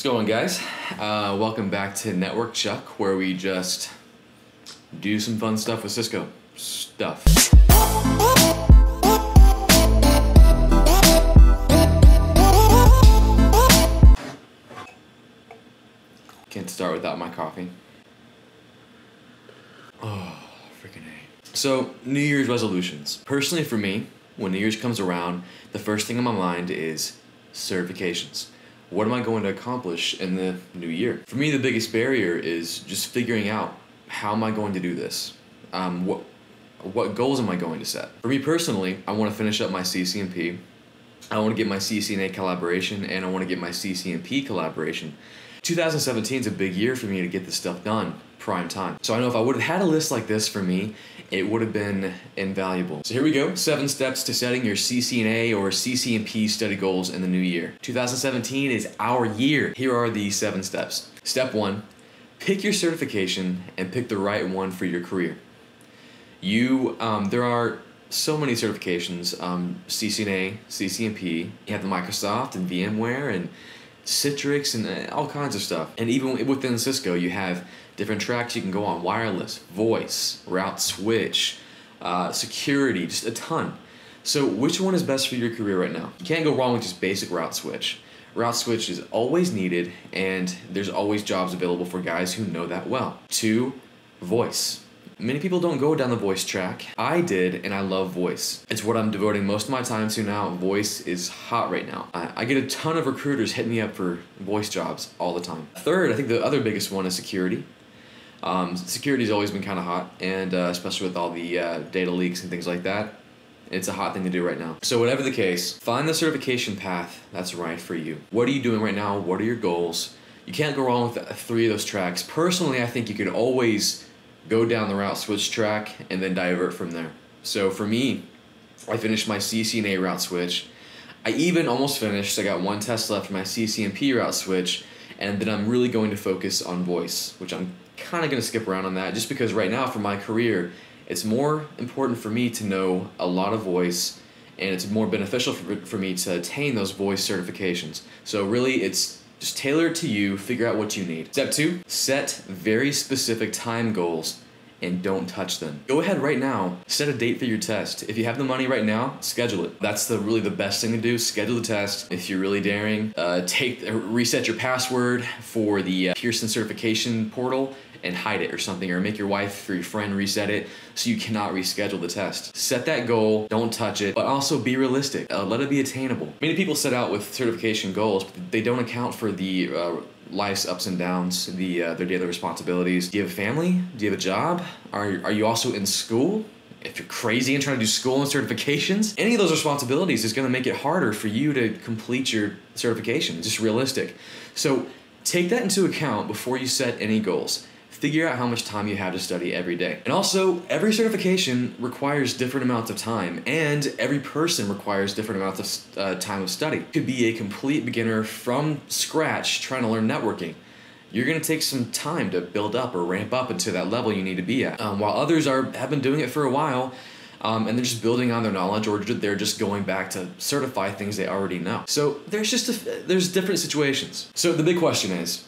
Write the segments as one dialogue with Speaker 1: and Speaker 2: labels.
Speaker 1: What's going, guys? Uh, welcome back to Network Chuck, where we just do some fun stuff with Cisco stuff. Can't start without my coffee. Oh, freaking A. So, New Year's resolutions. Personally, for me, when New Year's comes around, the first thing in my mind is certifications. What am I going to accomplish in the new year? For me, the biggest barrier is just figuring out how am I going to do this? Um, what what goals am I going to set? For me personally, I want to finish up my CCNP. I want to get my CCNA collaboration and I want to get my CCNP collaboration. 2017 is a big year for me to get this stuff done prime time. So I know if I would have had a list like this for me, it would have been invaluable. So here we go, seven steps to setting your CCNA or CCNP study goals in the new year. 2017 is our year. Here are the seven steps. Step one, pick your certification and pick the right one for your career. You, um, there are so many certifications, um, CCNA, CCNP, you have the Microsoft and VMware and Citrix and uh, all kinds of stuff. And even within Cisco, you have different tracks you can go on wireless, voice, route switch, uh, security, just a ton. So, which one is best for your career right now? You can't go wrong with just basic route switch. Route switch is always needed, and there's always jobs available for guys who know that well. Two, voice. Many people don't go down the voice track. I did, and I love voice. It's what I'm devoting most of my time to now. Voice is hot right now. I, I get a ton of recruiters hitting me up for voice jobs all the time. Third, I think the other biggest one is security. Um, security's always been kind of hot, and uh, especially with all the uh, data leaks and things like that. It's a hot thing to do right now. So, whatever the case, find the certification path that's right for you. What are you doing right now? What are your goals? You can't go wrong with three of those tracks. Personally, I think you could always go down the route switch track, and then divert from there. So for me, I finished my CCNA route switch. I even almost finished. I got one test left for my CCNP route switch, and then I'm really going to focus on voice, which I'm kind of going to skip around on that just because right now for my career, it's more important for me to know a lot of voice and it's more beneficial for, for me to attain those voice certifications. So really it's just tailor it to you, figure out what you need. Step two, set very specific time goals and don't touch them. Go ahead right now, set a date for your test. If you have the money right now, schedule it. That's the really the best thing to do. Schedule the test. If you're really daring, uh, take reset your password for the uh, Pearson certification portal and hide it or something, or make your wife or your friend reset it so you cannot reschedule the test. Set that goal, don't touch it, but also be realistic. Uh, let it be attainable. Many people set out with certification goals, but they don't account for the uh, life's ups and downs, the uh, their daily responsibilities. Do you have a family? Do you have a job? Are, are you also in school? if you're crazy and trying to do school and certifications, any of those responsibilities is going to make it harder for you to complete your certification. Just realistic. So take that into account before you set any goals figure out how much time you have to study every day. And also, every certification requires different amounts of time, and every person requires different amounts of uh, time of study. could be a complete beginner from scratch trying to learn networking. You're gonna take some time to build up or ramp up into that level you need to be at. Um, while others are have been doing it for a while, um, and they're just building on their knowledge or they're just going back to certify things they already know. So there's just a, there's different situations. So the big question is,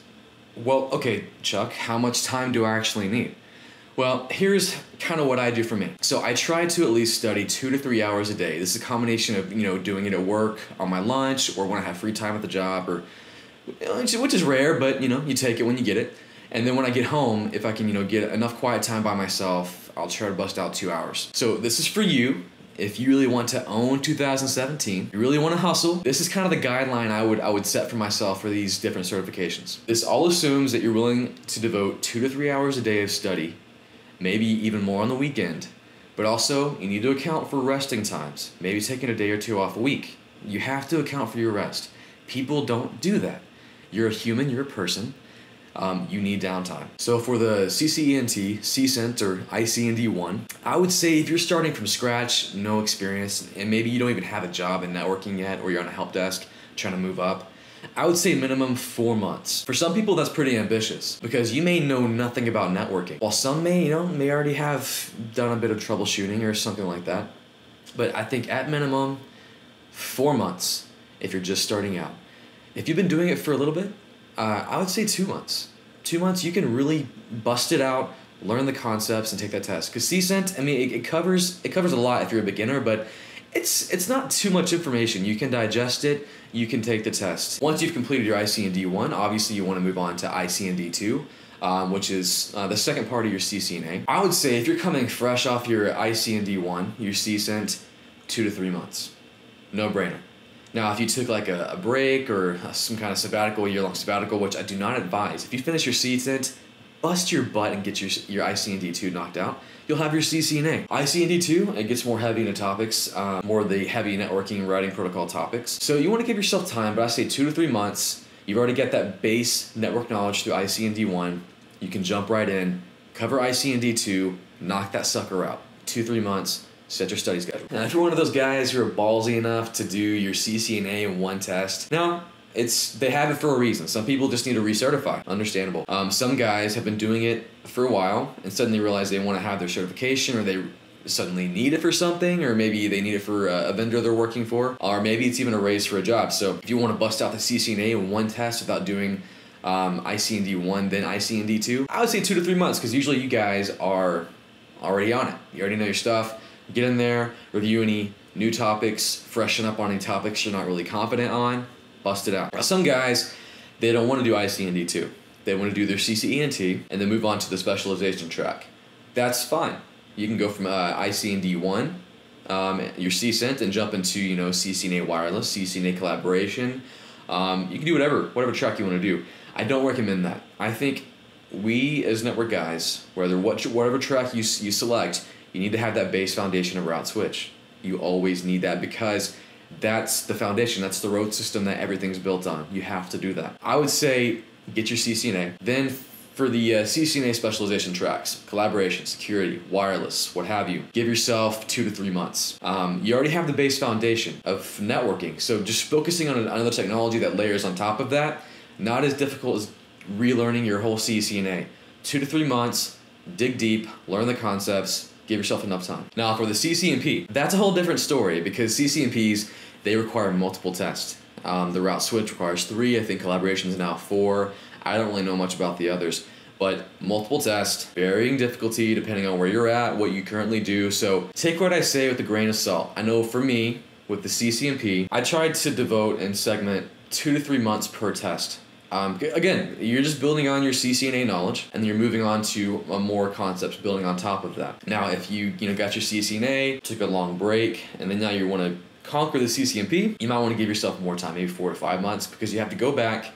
Speaker 1: well, okay, Chuck, how much time do I actually need? Well, here's kind of what I do for me. So I try to at least study two to three hours a day. This is a combination of, you know, doing it at work, on my lunch, or when I have free time at the job, or which is rare, but you know, you take it when you get it. And then when I get home, if I can, you know, get enough quiet time by myself, I'll try to bust out two hours. So this is for you if you really want to own 2017, you really want to hustle, this is kind of the guideline I would I would set for myself for these different certifications. This all assumes that you're willing to devote 2 to 3 hours a day of study, maybe even more on the weekend. But also, you need to account for resting times, maybe taking a day or two off a week. You have to account for your rest. People don't do that. You're a human, you're a person um, you need downtime. So for the CCENT, CCENT, or ICND1, I would say if you're starting from scratch, no experience, and maybe you don't even have a job in networking yet, or you're on a help desk trying to move up, I would say minimum four months. For some people, that's pretty ambitious because you may know nothing about networking, while some may, you know, may already have done a bit of troubleshooting or something like that. But I think at minimum, four months if you're just starting out. If you've been doing it for a little bit, Uh, I would say two months. Two months, you can really bust it out, learn the concepts, and take that test. Because CCENT, I mean, it, it covers it covers a lot if you're a beginner, but it's it's not too much information. You can digest it. You can take the test. Once you've completed your ICND one, obviously you want to move on to ICND two. Um, which is uh, the second part of your CCNA. I would say if you're coming fresh off your ICND one, your CCENT, two to three months, no brainer. Now, if you took like a, a break or some kind of sabbatical, year long sabbatical, which I do not advise, if you finish your CCENT, bust your butt and get your, your ICND 2 knocked out, you'll have your CCNA. ICND 2, it gets more heavy into topics, uh, more of the heavy networking routing protocol topics. So you want to give yourself time, but I say two to three months. You've already got that base network knowledge through ICND 1. You can jump right in, cover ICND 2, knock that sucker out. Two, three months, set your study schedule. Now, if you're one of those guys who are ballsy enough to do your CCNA in one test, now it's they have it for a reason. Some people just need to recertify. Understandable. Um, some guys have been doing it for a while and suddenly realize they want to have their certification or they suddenly need it for something or maybe they need it for a vendor they're working for or maybe it's even a raise for a job so if you want to bust out the ccna in one test without doing um, icnd 1 then icnd 2 i would say two to three months because usually you guys are already on it you already know your stuff get in there, review any new topics, freshen up on any topics you're not really confident on, bust it out. Some guys, they don't want to do ICND 2. They want to do their CCENT and then move on to the specialization track. That's fine. You can go from uh, ICND 1, um, your CCENT, and jump into you know CCNA wireless, CCNA collaboration. Um, you can do whatever whatever track you want to do. I don't recommend that. I think we as network guys, whether what whatever track you you select, you need to have that base foundation of route switch. You always need that because that's the foundation, that's the road system that everything's built on. You have to do that. I would say get your CCNA. Then for the uh, CCNA specialization tracks, collaboration, security, wireless, what have you, give yourself two to three months. Um, you already have the base foundation of networking, so just focusing on another technology that layers on top of that, not as difficult as relearning your whole CCNA. Two to three months, dig deep, learn the concepts, Give yourself enough time. Now for the CCNP, that's a whole different story because CCNPs, they require multiple tests. Um, the route switch requires three. I think collaboration is now four. I don't really know much about the others, but multiple tests, varying difficulty depending on where you're at, what you currently do. So take what I say with a grain of salt. I know for me, with the CCNP, I tried to devote and segment two to three months per test. Um, again, you're just building on your CCNA knowledge, and you're moving on to more concepts building on top of that. Now, if you you know got your CCNA, took a long break, and then now you want to conquer the CCNP, you might want to give yourself more time, maybe four to five months, because you have to go back,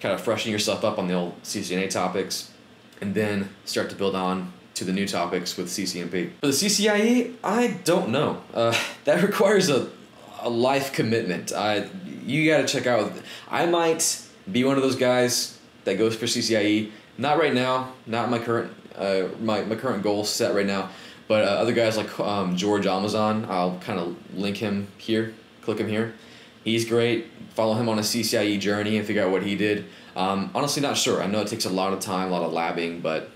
Speaker 1: kind of freshen yourself up on the old CCNA topics, and then start to build on to the new topics with CCNP. For the CCIE, I don't know. Uh, that requires a, a life commitment. I you got to check out. I might be one of those guys that goes for CCIE. Not right now, not my current uh, my, my current goal set right now, but uh, other guys like um, George Amazon, I'll kind of link him here, click him here. He's great. Follow him on a CCIE journey and figure out what he did. Um, honestly, not sure. I know it takes a lot of time, a lot of labbing, but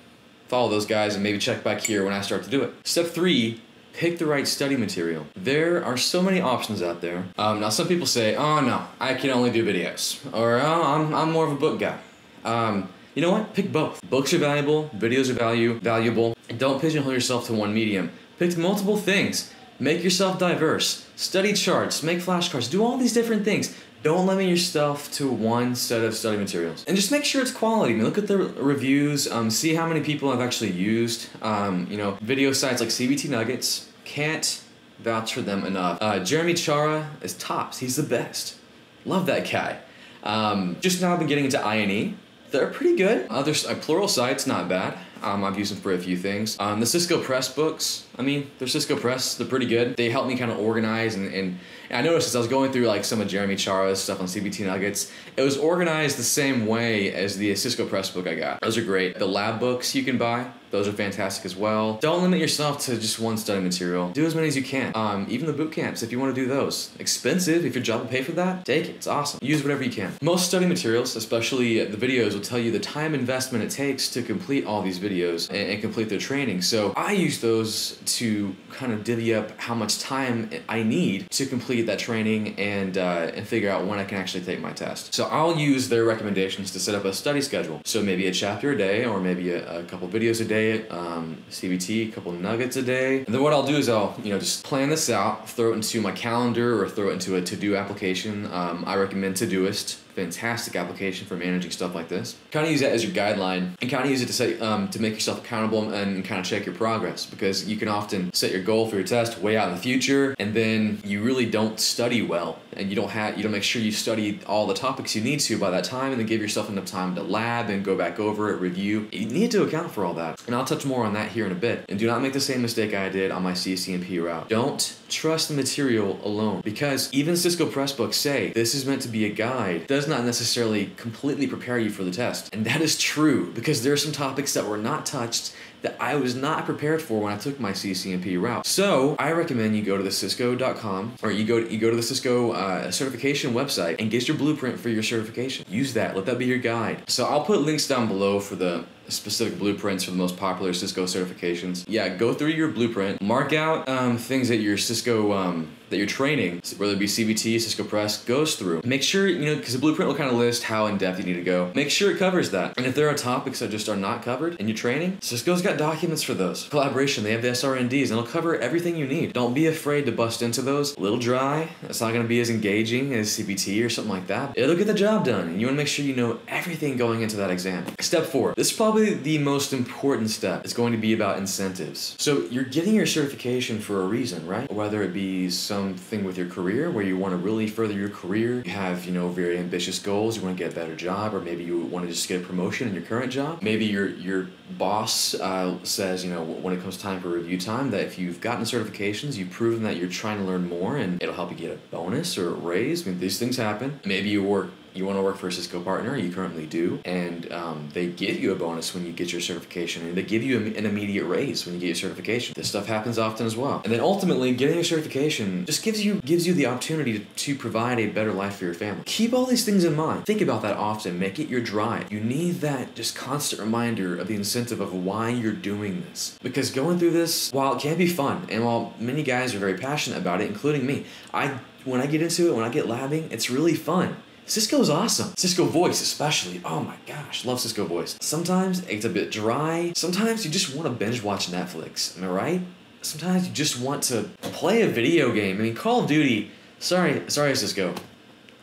Speaker 1: follow those guys and maybe check back here when I start to do it. Step three pick the right study material. There are so many options out there. Um, now, some people say, oh no, I can only do videos, or oh, I'm, I'm more of a book guy. Um, you know what? Pick both. Books are valuable, videos are value, valuable. Don't pigeonhole yourself to one medium. Pick multiple things. Make yourself diverse. Study charts, make flashcards, do all these different things. Don't limit yourself to one set of study materials. And just make sure it's quality. I mean, look at the reviews, um, see how many people have actually used, um, you know, video sites like CBT Nuggets. Can't vouch for them enough. Uh, Jeremy Cioara is tops. He's the best. Love that guy. Um, just now I've been getting into INE. They're pretty good. Other uh, Pluralsight's, not bad. Um, I've used them for a few things. Um, the Cisco Press books, I mean, they're Cisco Press. They're pretty good. They help me kind of organize and, and, and, I noticed as I was going through like some of Jeremy Cioara's stuff on CBT Nuggets, it was organized the same way as the Cisco Press book I got. Those are great. The lab books you can buy, those are fantastic as well. Don't limit yourself to just one study material. Do as many as you can. Um, even the boot camps, if you want to do those. Expensive, if your job will pay for that, take it. It's awesome. Use whatever you can. Most study materials, especially the videos, will tell you the time investment it takes to complete all these videos and, and complete their training. So I use those to kind of divvy up how much time I need to complete that training and uh, and figure out when I can actually take my test. So I'll use their recommendations to set up a study schedule. So maybe a chapter a day, or maybe a, a couple videos a day, um, CBT, a couple nuggets a day. And then what I'll do is I'll you know just plan this out, throw it into my calendar, or throw it into a to-do application. Um, I recommend Todoist fantastic application for managing stuff like this. Kind of use that as your guideline and kind of use it to say um, to make yourself accountable and kind of check your progress because you can often set your goal for your test way out in the future and then you really don't study well and you don't have you don't make sure you study all the topics you need to by that time and then give yourself enough time to lab and go back over it review. You need to account for all that and i'll touch more on that here in a bit. And do not make the same mistake i did on my ccnp route. Don't trust the material alone because even cisco pressbooks say this is meant to be a guide. Does not necessarily completely prepare you for the test and that is true because there are some topics that were not touched that I was not prepared for when I took my CCNP route. So I recommend you go to the Cisco.com or you go to, you go to the Cisco uh, certification website and get your blueprint for your certification. Use that. Let that be your guide. So I'll put links down below for the specific blueprints for the most popular Cisco certifications. Yeah, go through your blueprint, mark out um, things that your Cisco um, that your training, whether it be CBT, Cisco Press, goes through. Make sure you know because the blueprint will kind of list how in depth you need to go. Make sure it covers that. And if there are topics that just are not covered in your training, Cisco's got documents for those. Collaboration, they have the SRNDs, and it'll cover everything you need. Don't be afraid to bust into those. A little dry. It's not going to be as engaging as CBT or something like that. It'll get the job done, and you want to make sure you know everything going into that exam. Step four. This is probably the most important step It's going to be about incentives. So you're getting your certification for a reason, right? Whether it be something with your career where you want to really further your career, you have, you know, very ambitious goals, you want to get a better job, or maybe you want to just get a promotion in your current job. Maybe your your boss uh, says, you know, when it comes time for review time, that if you've gotten certifications, you've proven that you're trying to learn more and it'll help you get a bonus or a raise. I mean, these things happen. Maybe you work you want to work for a Cisco partner, you currently do, and um, they give you a bonus when you get your certification, and they give you an immediate raise when you get your certification. This stuff happens often as well. And then ultimately, getting your certification just gives you gives you the opportunity to, to provide a better life for your family. Keep all these things in mind. Think about that often. Make it your drive. You need that just constant reminder of the incentive of why you're doing this. Because going through this, while it can be fun, and while many guys are very passionate about it, including me, I when I get into it, when I get labbing, it's really fun. Cisco's awesome. Cisco voice, especially. Oh my gosh, love Cisco voice. Sometimes it's a bit dry. Sometimes you just want to binge watch Netflix. Am I right? Sometimes you just want to play a video game. I mean, Call of Duty. Sorry, sorry, Cisco.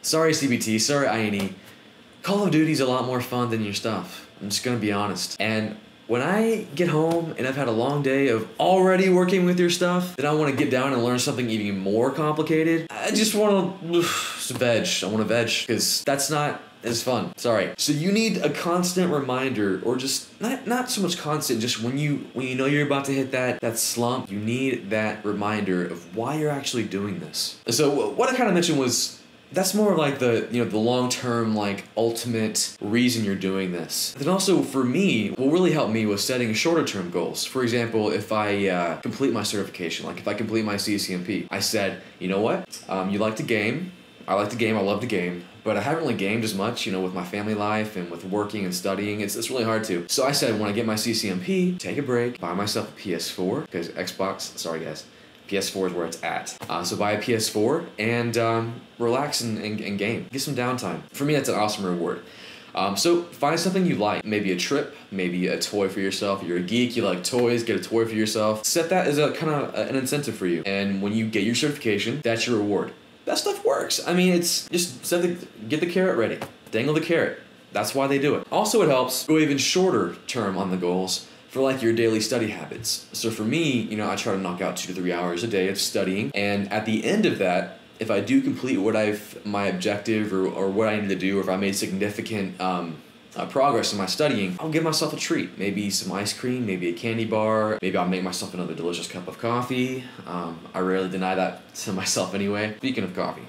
Speaker 1: Sorry, CBT. Sorry, INE. Call of Duty's a lot more fun than your stuff. I'm just gonna be honest. And when I get home and I've had a long day of already working with your stuff, then I want to get down and learn something even more complicated. I just want to veg. I want to veg because that's not as fun. Sorry. So you need a constant reminder, or just not not so much constant. Just when you when you know you're about to hit that that slump, you need that reminder of why you're actually doing this. So what I kind of mentioned was that's more like the you know the long term like ultimate reason you're doing this. Then also for me what really helped me was setting shorter term goals. For example if i uh, complete my certification like if i complete my ccnp i said you know what? Um, you like to game. I like to game. I love to game. But I haven't really gamed as much, you know, with my family life and with working and studying. It's, it's really hard to. So I said, when I get my CCNP, take a break, buy myself a PS4, because Xbox, sorry guys, PS4 is where it's at. Uh, so buy a PS4 and um, relax and, and, and, game. Get some downtime. For me, that's an awesome reward. Um, so find something you like. Maybe a trip, maybe a toy for yourself. You're a geek, you like toys, get a toy for yourself. Set that as a kind of an incentive for you. And when you get your certification, that's your reward. That stuff works. I mean, it's just set the, get the carrot ready. Dangle the carrot. That's why they do it. Also, it helps go even shorter term on the goals for like your daily study habits. So for me, you know, I try to knock out two to three hours a day of studying, and at the end of that, if I do complete what I've my objective or, or what I need to do, or if I made significant um, uh, progress in my studying, I'll give myself a treat. Maybe some ice cream, maybe a candy bar, maybe I'll make myself another delicious cup of coffee. Um, I rarely deny that to myself anyway. Speaking of coffee.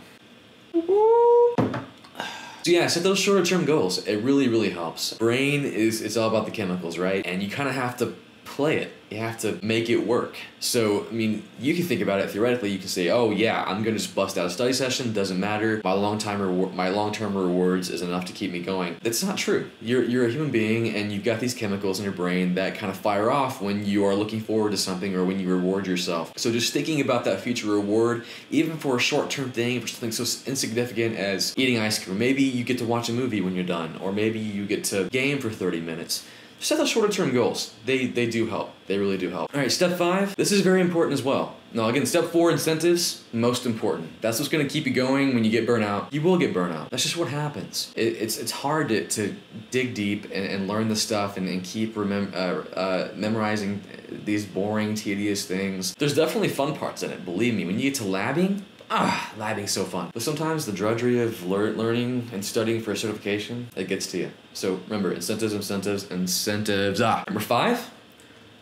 Speaker 1: So yeah, set those shorter term goals. It really, really helps. Brain is it's all about the chemicals, right? And you kind of have to play it. You have to make it work. So, I mean, you can think about it theoretically. You can say, "Oh yeah, I'm gonna just bust out a study session. Doesn't matter. My long time reward, my long term rewards is enough to keep me going." That's not true. You're you're a human being, and you've got these chemicals in your brain that kind of fire off when you are looking forward to something or when you reward yourself. So, just thinking about that future reward, even for a short term thing, for something so insignificant as eating ice cream. Maybe you get to watch a movie when you're done, or maybe you get to game for thirty minutes set those shorter term goals. They they do help. They really do help. All right, step five. This is very important as well. Now again, step four, incentives, most important. That's what's gonna keep you going when you get burnout. You will get burnout. That's just what happens. It, it's it's hard to, to dig deep and, and learn the stuff and, and keep remem- uh, uh, memorizing these boring, tedious things. There's definitely fun parts in it. Believe me, when you get to labbing, ah, labbing's so fun. But sometimes the drudgery of lear- learning and studying for a certification, it gets to you. So remember, incentives, incentives, incentives. Ah. Number five,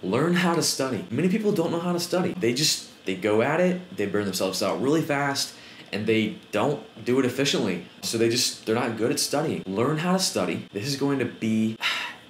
Speaker 1: learn how to study. Many people don't know how to study. They just, they go at it, they burn themselves out really fast, and they don't do it efficiently. So they just, they're not good at studying. Learn how to study. This is going to be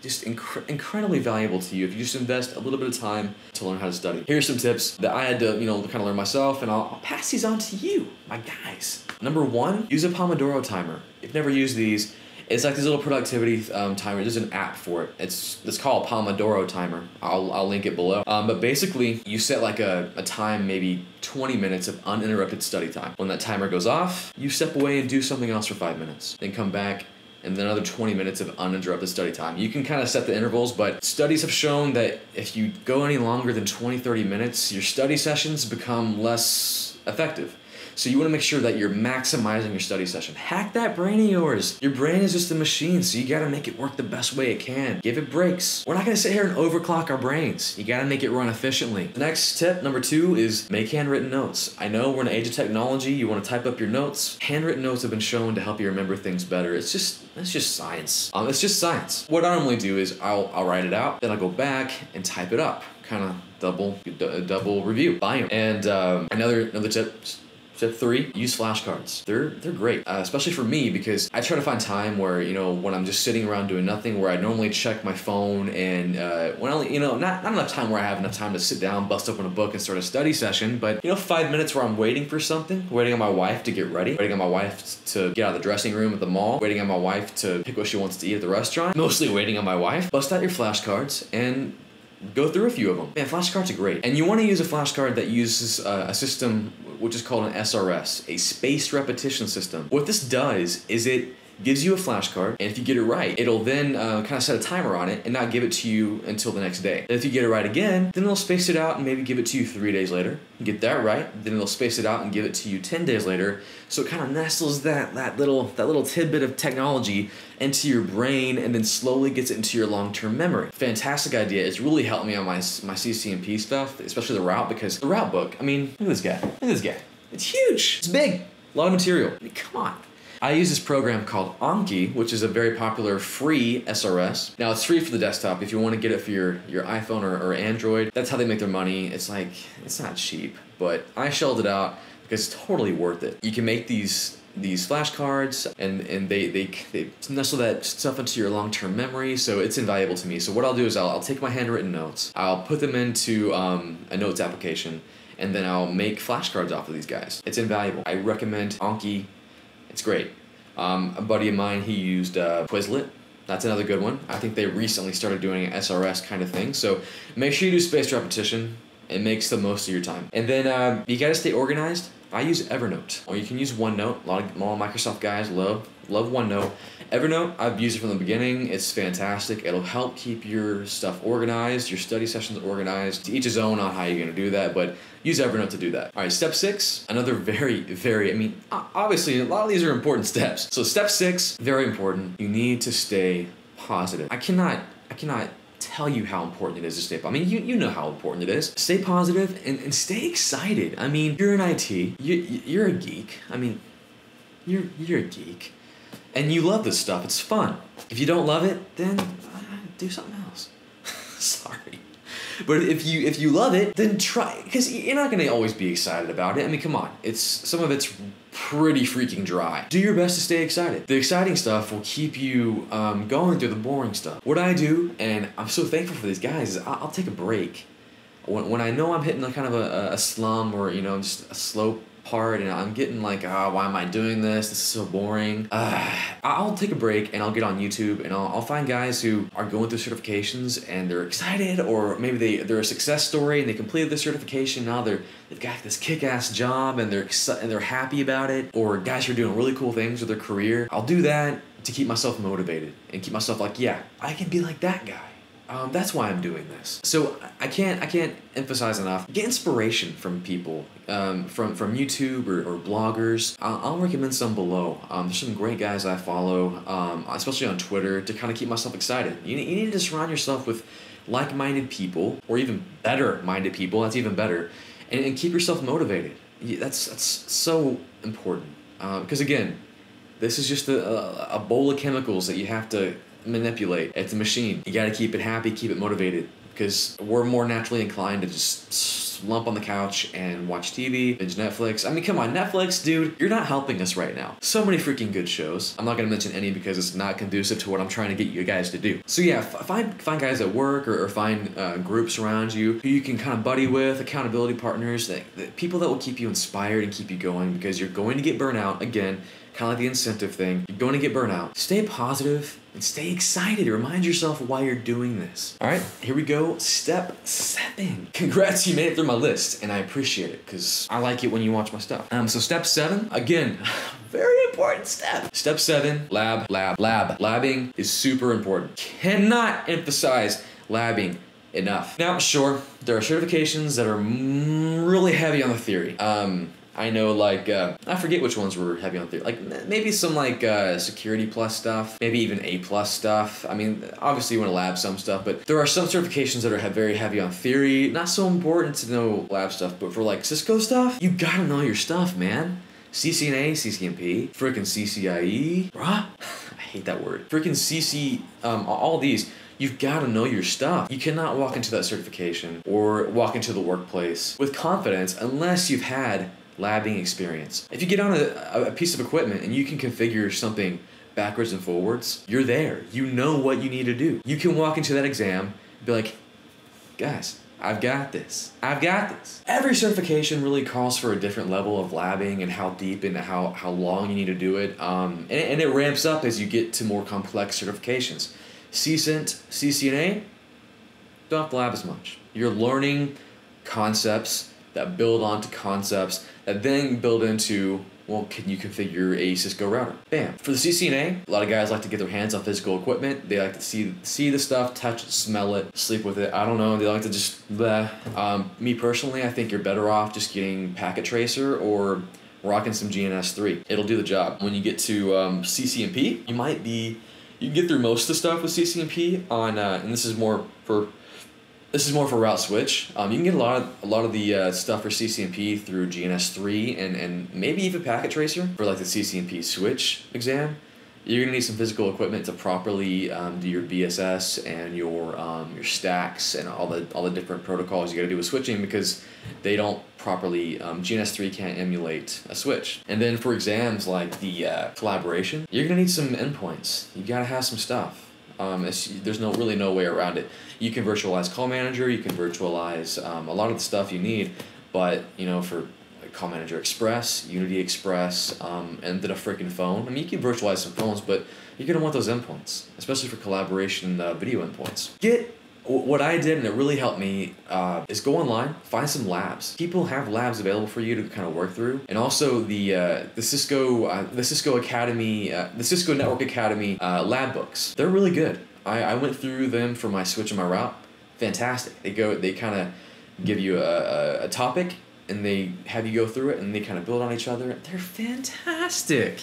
Speaker 1: just inc- incredibly valuable to you if you just invest a little bit of time to learn how to study. Here's some tips that I had to, you know, kind of learn myself, and I'll, I'll pass these on to you, my guys. Number one, use a Pomodoro timer. If you've never used these, it's like this little productivity um, timer. There's an app for it. It's it's called Pomodoro timer. I'll, I'll link it below. Um, but basically, you set like a, a time, maybe 20 minutes of uninterrupted study time. When that timer goes off, you step away and do something else for five minutes. Then come back and then another 20 minutes of uninterrupted study time. You can kind of set the intervals, but studies have shown that if you go any longer than 20, 30 minutes, your study sessions become less effective. So you want to make sure that you're maximizing your study session. Hack that brain of yours. Your brain is just a machine, so you got to make it work the best way it can. Give it breaks. We're not going to sit here and overclock our brains. You got to make it run efficiently. The next tip, number two, is make handwritten notes. I know we're in an age of technology. You want to type up your notes. Handwritten notes have been shown to help you remember things better. It's just it's just science. Um, it's just science. What I normally do is I'll I'll write it out, then I'll go back and type it up. Kind of double double review. Them. And um, another another tip Step three, use flashcards. They're they're great, uh, especially for me because I try to find time where you know when I'm just sitting around doing nothing, where I normally check my phone and uh, when I you know not not enough time where I have enough time to sit down, bust open a book, and start a study session, but you know five minutes where I'm waiting for something, waiting on my wife to get ready, waiting on my wife to get out of the dressing room at the mall, waiting on my wife to pick what she wants to eat at the restaurant, mostly waiting on my wife. Bust out your flashcards and go through a few of them. Man, flashcards are great. And you want to use a flashcard that uses uh, a system which is called an SRS, a spaced repetition system. What this does is it gives you a flashcard, and if you get it right, it'll then uh, kind of set a timer on it and not give it to you until the next day. And if you get it right again, then it'll space it out and maybe give it to you three days later. You get that right, then it'll space it out and give it to you ten days later. So it kind of nestles that that little that little tidbit of technology into your brain and then slowly gets it into your long-term memory. Fantastic idea. It's really helped me on my my CCNP stuff, especially the route because the route book. I mean, look at this guy. Look at this guy. It's huge. It's big. A lot of material. I mean, come on. I use this program called Anki, which is a very popular free SRS. Now it's free for the desktop. If you want to get it for your, your iPhone or, or Android, that's how they make their money. It's like, it's not cheap, but I shelled it out because it's totally worth it. You can make these these flashcards and and they they they nestle that stuff into your long-term memory so it's invaluable to me so what i'll do is i'll, I'll take my handwritten notes i'll put them into um, a notes application and then i'll make flashcards off of these guys it's invaluable i recommend anki it's great. Um, a buddy of mine, he used uh, Quizlet. That's another good one. I think they recently started doing an SRS kind of thing. So make sure you do spaced repetition. It makes the most of your time. And then uh, you gotta stay organized. I use Evernote, or you can use OneNote. A lot of, a lot of Microsoft guys love love OneNote. Evernote, I've used it from the beginning. It's fantastic. It'll help keep your stuff organized, your study sessions organized. To each his own on how you're gonna do that, but use Evernote to do that. All right, step six, another very, very, I mean, obviously a lot of these are important steps. So step six, very important. You need to stay positive. I cannot, I cannot tell you how important it is to stay positive. I mean, you, you know how important it is. Stay positive and, and stay excited. I mean, you're in IT, you, you're a geek. I mean, you're, you're a geek. And you love this stuff. It's fun. If you don't love it, then uh, do something else. Sorry. But if you if you love it, then try because you're not gonna always be excited about it. I mean, come on, it's some of it's pretty freaking dry. Do your best to stay excited. The exciting stuff will keep you um, going through the boring stuff. What I do, and I'm so thankful for these guys, is I'll, take a break. When, when I know I'm hitting a kind of a, a slum or you know just a slope part and I'm getting like, ah, oh, why am I doing this? This is so boring. Uh, I'll take a break and I'll get on YouTube and I'll, I'll find guys who are going through certifications and they're excited or maybe they, they're a success story and they completed the certification. Now they're, they've got this kick-ass job and they're, and they're happy about it. Or guys who are doing really cool things with their career. I'll do that to keep myself motivated and keep myself like, yeah, I can be like that guy. Um, that's why I'm doing this. So I can't I can't emphasize enough. Get inspiration from people, um, from from YouTube or, or bloggers. I'll, I'll, recommend some below. Um, there's some great guys I follow, um, especially on Twitter, to kind of keep myself excited. You, you need to surround yourself with like-minded people, or even better-minded people. That's even better, and, and keep yourself motivated. That's that's so important. Because uh, again, this is just a, a bowl of chemicals that you have to manipulate. It's a machine. You gotta keep it happy, keep it motivated. Because we're more naturally inclined to just slump on the couch and watch TV, binge Netflix. I mean, come on, Netflix, dude, you're not helping us right now. So many freaking good shows. I'm not gonna mention any because it's not conducive to what I'm trying to get you guys to do. So yeah, find find guys at work or, or find uh, groups around you who you can kind of buddy with, accountability partners, that, that people that will keep you inspired and keep you going because you're going to get burnout again kind of like the incentive thing. You're going to get burnout. Stay positive and stay excited. Remind yourself why you're doing this. All right, here we go. Step seven. Congrats, you made it through list, and I appreciate it because I like it when you watch my stuff. Um, so step seven, again, very important step. Step seven, lab, lab, lab. Labbing is super important. Cannot emphasize labbing enough. Now, sure, there are certifications that are really heavy on the theory. Um, I know like uh, I forget which ones were heavy on theory. Like maybe some like uh, security plus stuff, maybe even A plus stuff. I mean, obviously you want to lab some stuff, but there are some certifications that are very heavy on theory. Not so important to know lab stuff, but for like Cisco stuff, you gotta know your stuff, man. CCNA, CCNP, freaking CCIE, bruh. I hate that word. Freaking CC, um, all these you've got to know your stuff. You cannot walk into that certification or walk into the workplace with confidence unless you've had labbing experience. If you get on a, a piece of equipment and you can configure something backwards and forwards, you're there. You know what you need to do. You can walk into that exam and be like, guys, I've got this. I've got this. Every certification really calls for a different level of labbing and how deep and how, how long you need to do it. Um, and, and it ramps up as you get to more complex certifications. CCENT, CCNA, don't lab as much. You're learning concepts that build onto concepts that then build into well, can you configure a Cisco router? Bam. For the CCNA, a lot of guys like to get their hands on physical equipment. They like to see see the stuff, touch it, smell it, sleep with it. I don't know. They like to just. Um, me personally, I think you're better off just getting Packet Tracer or rocking some GNS3. It'll do the job. When you get to um, CCNP, you might be you can get through most of the stuff with CCNP on, uh, and this is more for this is more for route switch. Um, you can get a lot of a lot of the uh, stuff for CCNP through GNS3 and and maybe even Packet Tracer for like the CCNP switch exam. You're gonna need some physical equipment to properly um, do your VSS and your um, your stacks and all the all the different protocols you gotta do with switching because they don't properly um, GNS3 can't emulate a switch. And then for exams like the uh, collaboration, you're gonna need some endpoints. You gotta have some stuff. Um, there's no really no way around it. You can virtualize Call Manager, you can virtualize um, a lot of the stuff you need, but you know for Call Manager Express, Unity Express, um, and then a freaking phone. I mean, you can virtualize some phones, but you're gonna want those endpoints, especially for collaboration uh, video endpoints. Get what I did, and it really helped me, uh, is go online, find some labs. People have labs available for you to kind of work through, and also the uh, the Cisco uh, the Cisco Academy, uh, the Cisco Network Academy uh, lab books. They're really good. I, I went through them for my switch and my route. Fantastic. They go. They kind of give you a, a, a topic, and they have you go through it, and they kind of build on each other. They're fantastic.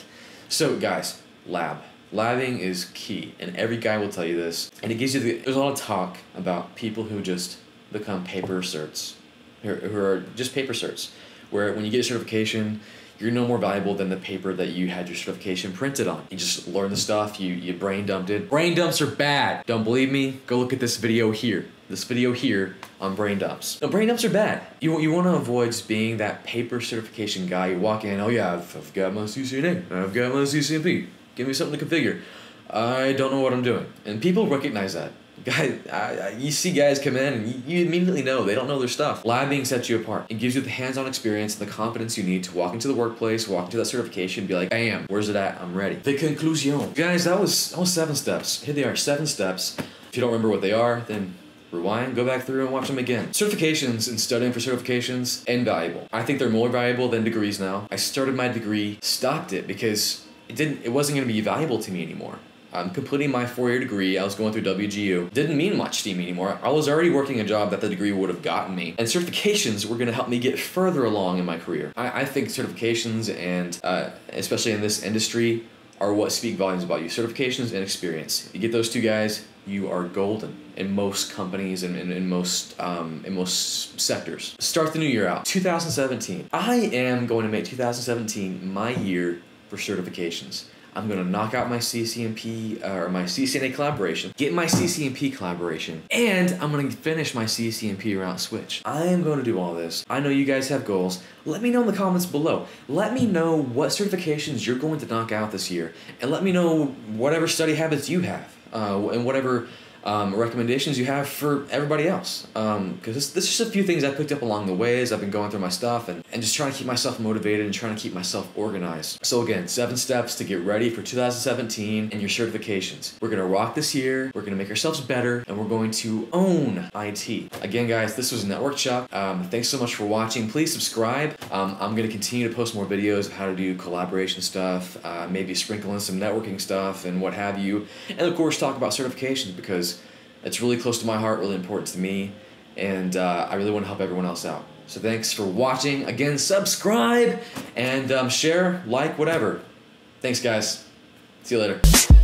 Speaker 1: So guys, lab. Labbing is key, and every guy will tell you this. And it gives you the, there's a lot of talk about people who just become paper certs, who, who are just paper certs, where when you get a certification, you're no more valuable than the paper that you had your certification printed on. You just learn the stuff, you, you brain dumped it. Brain dumps are bad. Don't believe me? Go look at this video here. this video here on brain dumps. Now, brain dumps are bad. You, you want to avoid being that paper certification guy. You walk in, oh yeah, I've, I've got my CCNA, I've got my CCNP. Give me something to configure. I don't know what I'm doing. And people recognize that. Guys, I, I, you see guys come in and you, you, immediately know they don't know their stuff. Labbing sets you apart. It gives you the hands-on experience and the confidence you need to walk into the workplace, walk into that certification, be like, I am. Where's it at? I'm ready. The conclusion. Guys, that was that was seven steps. Here they are, seven steps. If you don't remember what they are, then rewind, go back through and watch them again. Certifications and studying for certifications, invaluable. I think they're more valuable than degrees now. I started my degree, stopped it because it didn't it wasn't gonna be valuable to me anymore. I'm completing my four-year degree. I was going through WGU. Didn't mean much to me anymore. I was already working a job that the degree would have gotten me. And certifications were going to help me get further along in my career. I, I think certifications and uh, especially in this industry are what speak volumes about you. Certifications and experience. You get those two guys, you are golden in most companies and in, in, most um, in most sectors. Start the new year out. 2017. I am going to make 2017 my year for certifications. I'm gonna knock out my CCNP uh, or my CCNA collaboration, get my CCNP collaboration, and I'm gonna finish my CCNP around Switch. I am gonna do all this. I know you guys have goals. Let me know in the comments below. Let me know what certifications you're going to knock out this year, and let me know whatever study habits you have, uh, and whatever um, recommendations you have for everybody else. Because um, this, this is just a few things I picked up along the way as I've been going through my stuff and, and just trying to keep myself motivated and trying to keep myself organized. So, again, seven steps to get ready for 2017 and your certifications. We're going to rock this year, we're going to make ourselves better, and we're going to own IT. Again, guys, this was a Network Chuck. Um, thanks so much for watching. Please subscribe. Um, I'm going to continue to post more videos of how to do collaboration stuff, uh, maybe sprinkle in some networking stuff and what have you. And of course, talk about certifications because it's really close to my heart, really important to me, and uh, I really want to help everyone else out. So thanks for watching. Again, subscribe and um, share, like, whatever. Thanks, guys. See you later.